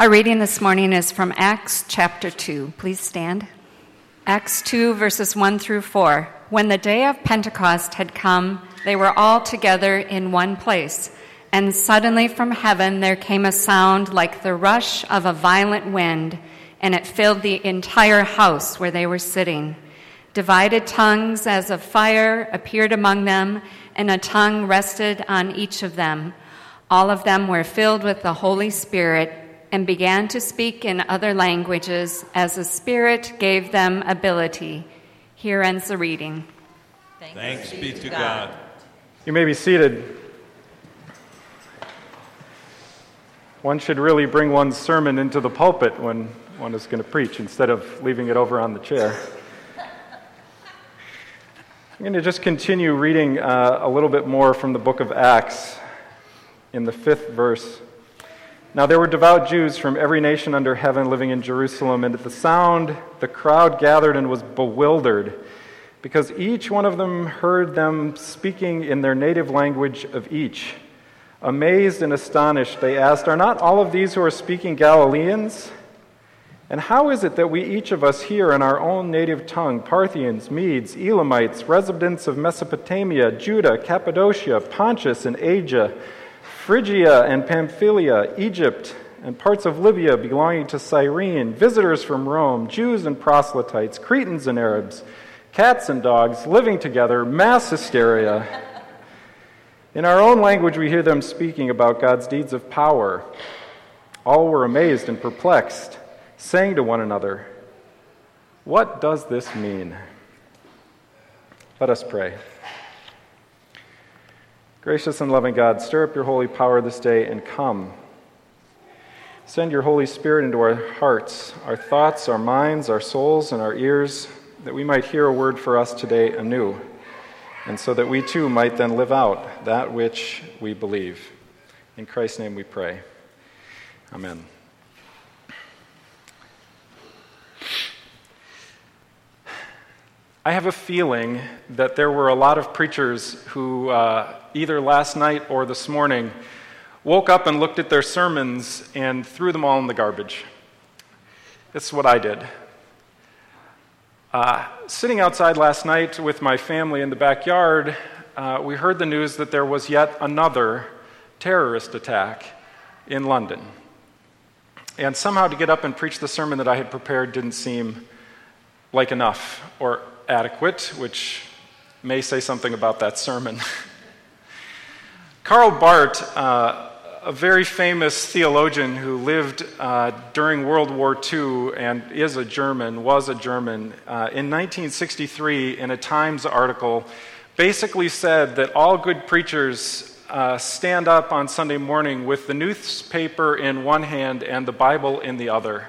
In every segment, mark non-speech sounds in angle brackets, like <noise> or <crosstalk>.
Our reading this morning is from Acts chapter 2. Please stand. Acts 2, verses 1 through 4. When the day of Pentecost had come, they were all together in one place. And suddenly from heaven there came a sound like the rush of a violent wind, and it filled the entire house where they were sitting. Divided tongues as of fire appeared among them, and a tongue rested on each of them. All of them were filled with the Holy Spirit and began to speak in other languages as the Spirit gave them ability. Here ends the reading. Thanks, Thanks be to God. You may be seated. One should really bring one's sermon into the pulpit when one is going to preach instead of leaving it over on the chair. I'm going to just continue reading uh, a little bit more from the book of Acts in the fifth verse. Now there were devout Jews from every nation under heaven living in Jerusalem, and at the sound, the crowd gathered and was bewildered, because each one of them heard them speaking in their native language of each. Amazed and astonished, they asked, Are not all of these who are speaking Galileans? And how is it that we each of us hear in our own native tongue Parthians, Medes, Elamites, residents of Mesopotamia, Judah, Cappadocia, Pontus, and Asia? Phrygia and Pamphylia, Egypt, and parts of Libya belonging to Cyrene, visitors from Rome, Jews and proselytes, Cretans and Arabs, cats and dogs living together, mass hysteria. In our own language, we hear them speaking about God's deeds of power. All were amazed and perplexed, saying to one another, What does this mean? Let us pray. Gracious and loving God, stir up your holy power this day and come. Send your Holy Spirit into our hearts, our thoughts, our minds, our souls, and our ears, that we might hear a word for us today anew, and so that we too might then live out that which we believe. In Christ's name we pray. Amen. I have a feeling that there were a lot of preachers who, uh, either last night or this morning, woke up and looked at their sermons and threw them all in the garbage. That's what I did. Uh, sitting outside last night with my family in the backyard, uh, we heard the news that there was yet another terrorist attack in London. And somehow to get up and preach the sermon that I had prepared didn't seem like enough or adequate, which may say something about that sermon. <laughs> Karl Barth, uh, a very famous theologian who lived uh, during World War II and is a German, was a German, uh, in 1963, in a Times article, basically said that all good preachers uh, stand up on Sunday morning with the newspaper in one hand and the Bible in the other.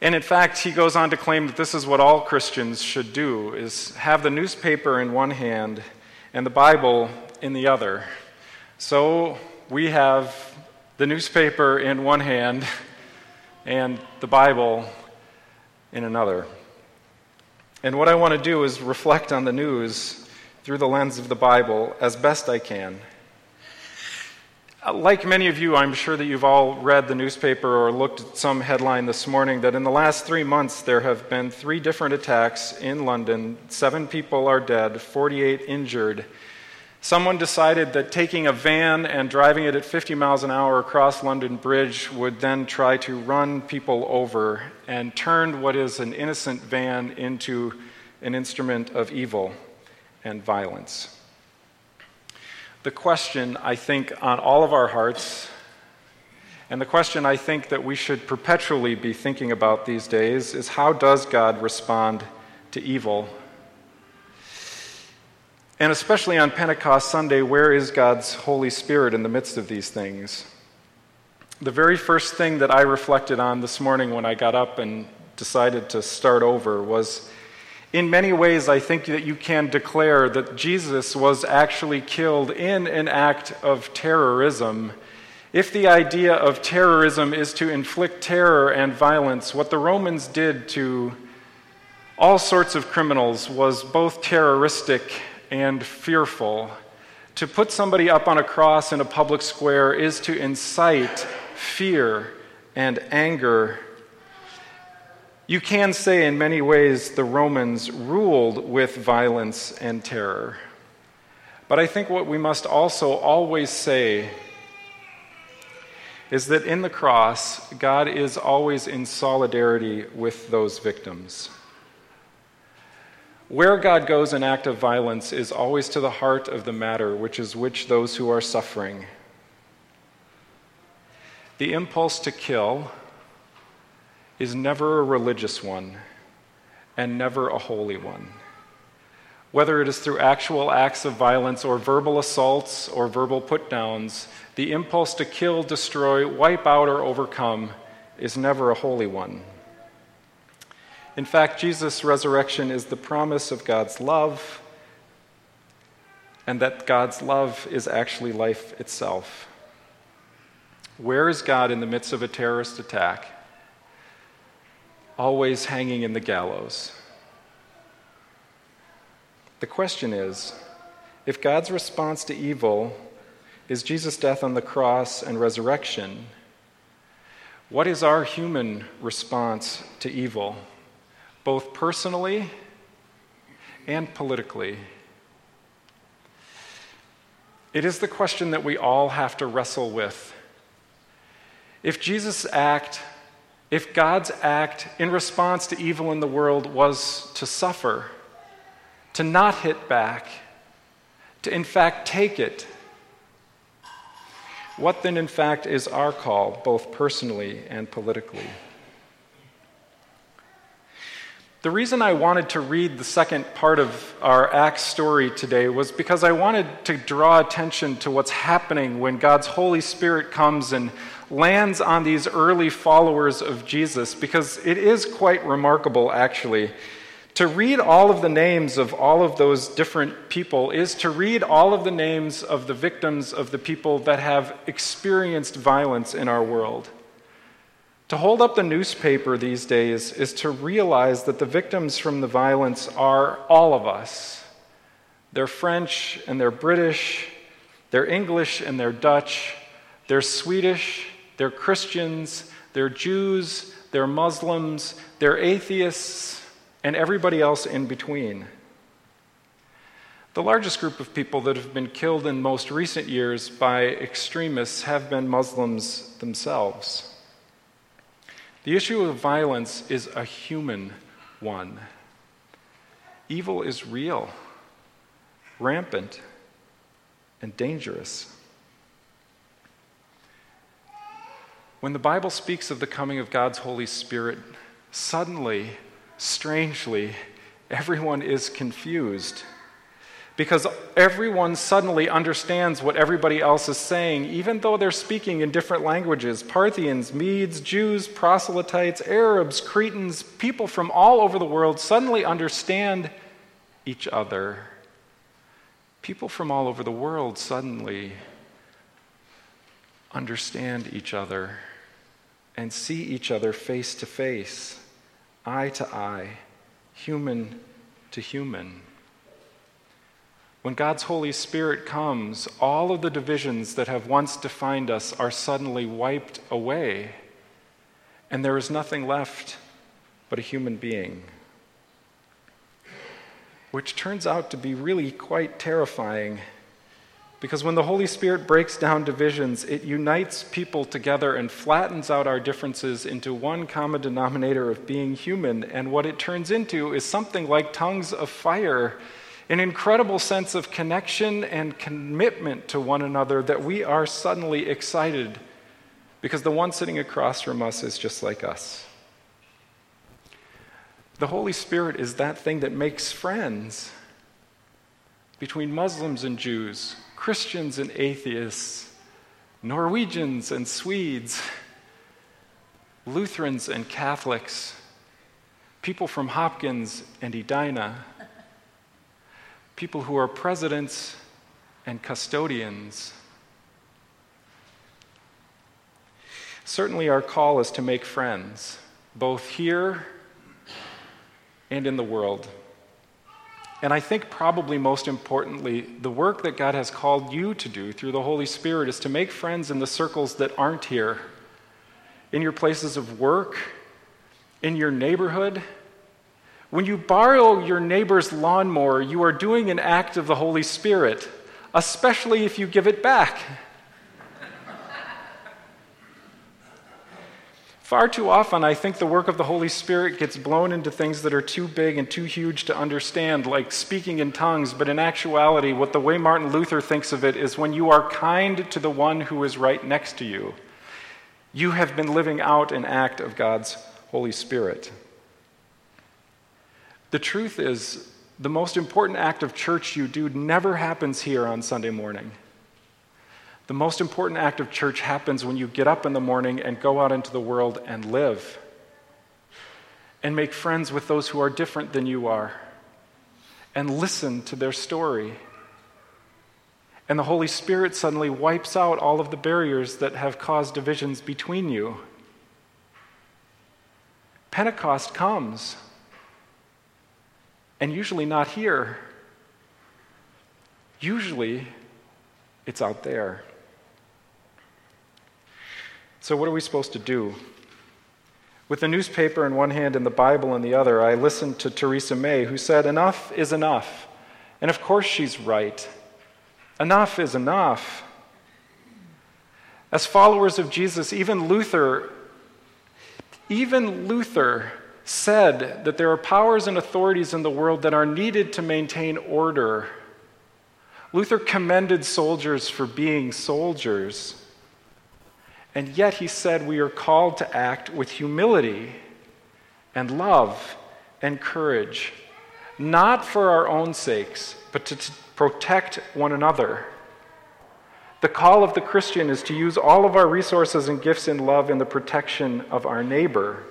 And in fact, he goes on to claim that this is what all Christians should do is have the newspaper in one hand and the Bible in the other. So we have the newspaper in one hand and the Bible in another. And what I want to do is reflect on the news through the lens of the Bible as best I can. Like many of you, I'm sure that you've all read the newspaper or looked at some headline this morning that in the last three months there have been three different attacks in London. Seven people are dead, 48 injured. Someone decided that taking a van and driving it at 50 miles an hour across London Bridge would then try to run people over and turned what is an innocent van into an instrument of evil and violence the question, I think, on all of our hearts, and the question I think that we should perpetually be thinking about these days is how does God respond to evil? And especially on Pentecost Sunday, where is God's Holy Spirit in the midst of these things? The very first thing that I reflected on this morning when I got up and decided to start over was in many ways, I think that you can declare that Jesus was actually killed in an act of terrorism. If the idea of terrorism is to inflict terror and violence, what the Romans did to all sorts of criminals was both terroristic and fearful. To put somebody up on a cross in a public square is to incite fear and anger. You can say, in many ways, the Romans ruled with violence and terror. But I think what we must also always say is that in the cross, God is always in solidarity with those victims. Where God goes in act of violence is always to the heart of the matter, which is which those who are suffering. The impulse to kill is never a religious one and never a holy one. Whether it is through actual acts of violence or verbal assaults or verbal put downs, the impulse to kill, destroy, wipe out, or overcome is never a holy one. In fact, Jesus' resurrection is the promise of God's love, and that God's love is actually life itself. Where is God in the midst of a terrorist attack? Always hanging in the gallows. The question is if God's response to evil is Jesus' death on the cross and resurrection, what is our human response to evil? both personally and politically? It is the question that we all have to wrestle with. If Jesus' act, if God's act in response to evil in the world was to suffer, to not hit back, to in fact take it, what then in fact is our call, both personally and politically? The reason I wanted to read the second part of our Acts story today was because I wanted to draw attention to what's happening when God's Holy Spirit comes and lands on these early followers of Jesus, because it is quite remarkable, actually. To read all of the names of all of those different people is to read all of the names of the victims of the people that have experienced violence in our world. To hold up the newspaper these days is to realize that the victims from the violence are all of us. They're French and they're British, they're English and they're Dutch, they're Swedish, they're Christians, they're Jews, they're Muslims, they're atheists, and everybody else in between. The largest group of people that have been killed in most recent years by extremists have been Muslims themselves. The issue of violence is a human one. Evil is real, rampant, and dangerous. When the Bible speaks of the coming of God's Holy Spirit, suddenly, strangely, everyone is confused because everyone suddenly understands what everybody else is saying, even though they're speaking in different languages Parthians, Medes, Jews, proselytes, Arabs, Cretans, people from all over the world suddenly understand each other. People from all over the world suddenly understand each other and see each other face to face, eye to eye, human to human. When God's Holy Spirit comes, all of the divisions that have once defined us are suddenly wiped away, and there is nothing left but a human being. Which turns out to be really quite terrifying because when the Holy Spirit breaks down divisions, it unites people together and flattens out our differences into one common denominator of being human. And what it turns into is something like tongues of fire an incredible sense of connection and commitment to one another that we are suddenly excited because the one sitting across from us is just like us. The Holy Spirit is that thing that makes friends between Muslims and Jews, Christians and atheists, Norwegians and Swedes, Lutherans and Catholics, people from Hopkins and Edina people who are presidents and custodians. Certainly, our call is to make friends, both here and in the world. And I think, probably most importantly, the work that God has called you to do through the Holy Spirit is to make friends in the circles that aren't here, in your places of work, in your neighborhood. When you borrow your neighbor's lawnmower, you are doing an act of the Holy Spirit, especially if you give it back. Far too often, I think the work of the Holy Spirit gets blown into things that are too big and too huge to understand, like speaking in tongues. But in actuality, what the way Martin Luther thinks of it is when you are kind to the one who is right next to you, you have been living out an act of God's Holy Spirit. The truth is, the most important act of church you do never happens here on Sunday morning. The most important act of church happens when you get up in the morning and go out into the world and live and make friends with those who are different than you are and listen to their story. And the Holy Spirit suddenly wipes out all of the barriers that have caused divisions between you. Pentecost comes, and usually not here. Usually, it's out there. So, what are we supposed to do? With the newspaper in one hand and the Bible in the other, I listened to Theresa May, who said, Enough is enough. And of course, she's right. Enough is enough. As followers of Jesus, even Luther, even Luther said that there are powers and authorities in the world that are needed to maintain order. Luther commended soldiers for being soldiers. And yet he said we are called to act with humility and love and courage, not for our own sakes, but to t- protect one another. The call of the Christian is to use all of our resources and gifts in love in the protection of our neighbor.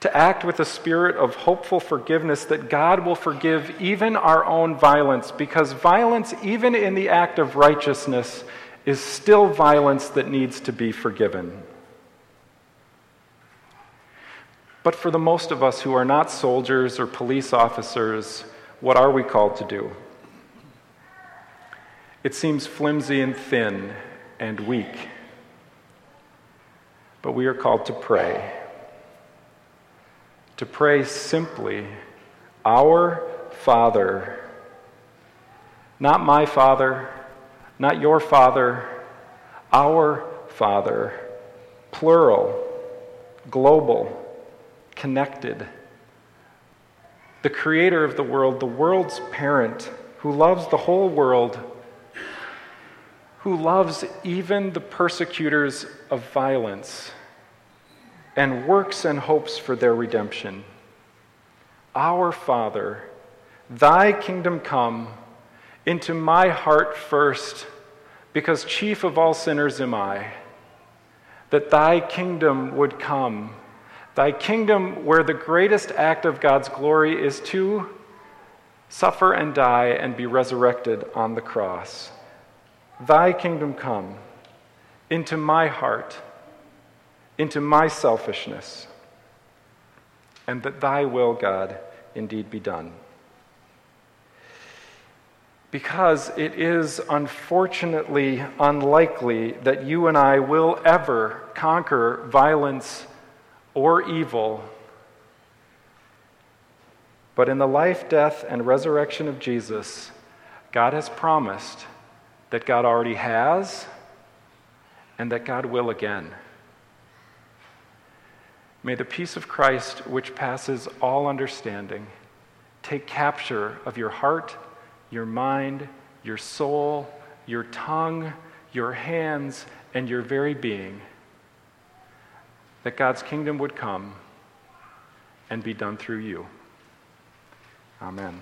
To act with a spirit of hopeful forgiveness that God will forgive even our own violence, because violence, even in the act of righteousness, is still violence that needs to be forgiven. But for the most of us who are not soldiers or police officers, what are we called to do? It seems flimsy and thin and weak. But we are called to pray. To pray simply, Our Father. Not my Father, not your Father, our Father, plural, global, connected. The creator of the world, the world's parent, who loves the whole world, who loves even the persecutors of violence, and works and hopes for their redemption. Our Father, thy kingdom come into my heart first, because chief of all sinners am I, that thy kingdom would come. Thy kingdom, where the greatest act of God's glory is to suffer and die and be resurrected on the cross. Thy kingdom come into my heart, into my selfishness, and that thy will, God, indeed be done because it is unfortunately unlikely that you and I will ever conquer violence or evil. But in the life, death, and resurrection of Jesus, God has promised that God already has and that God will again. May the peace of Christ, which passes all understanding, take capture of your heart your mind, your soul, your tongue, your hands, and your very being. That God's kingdom would come and be done through you. Amen.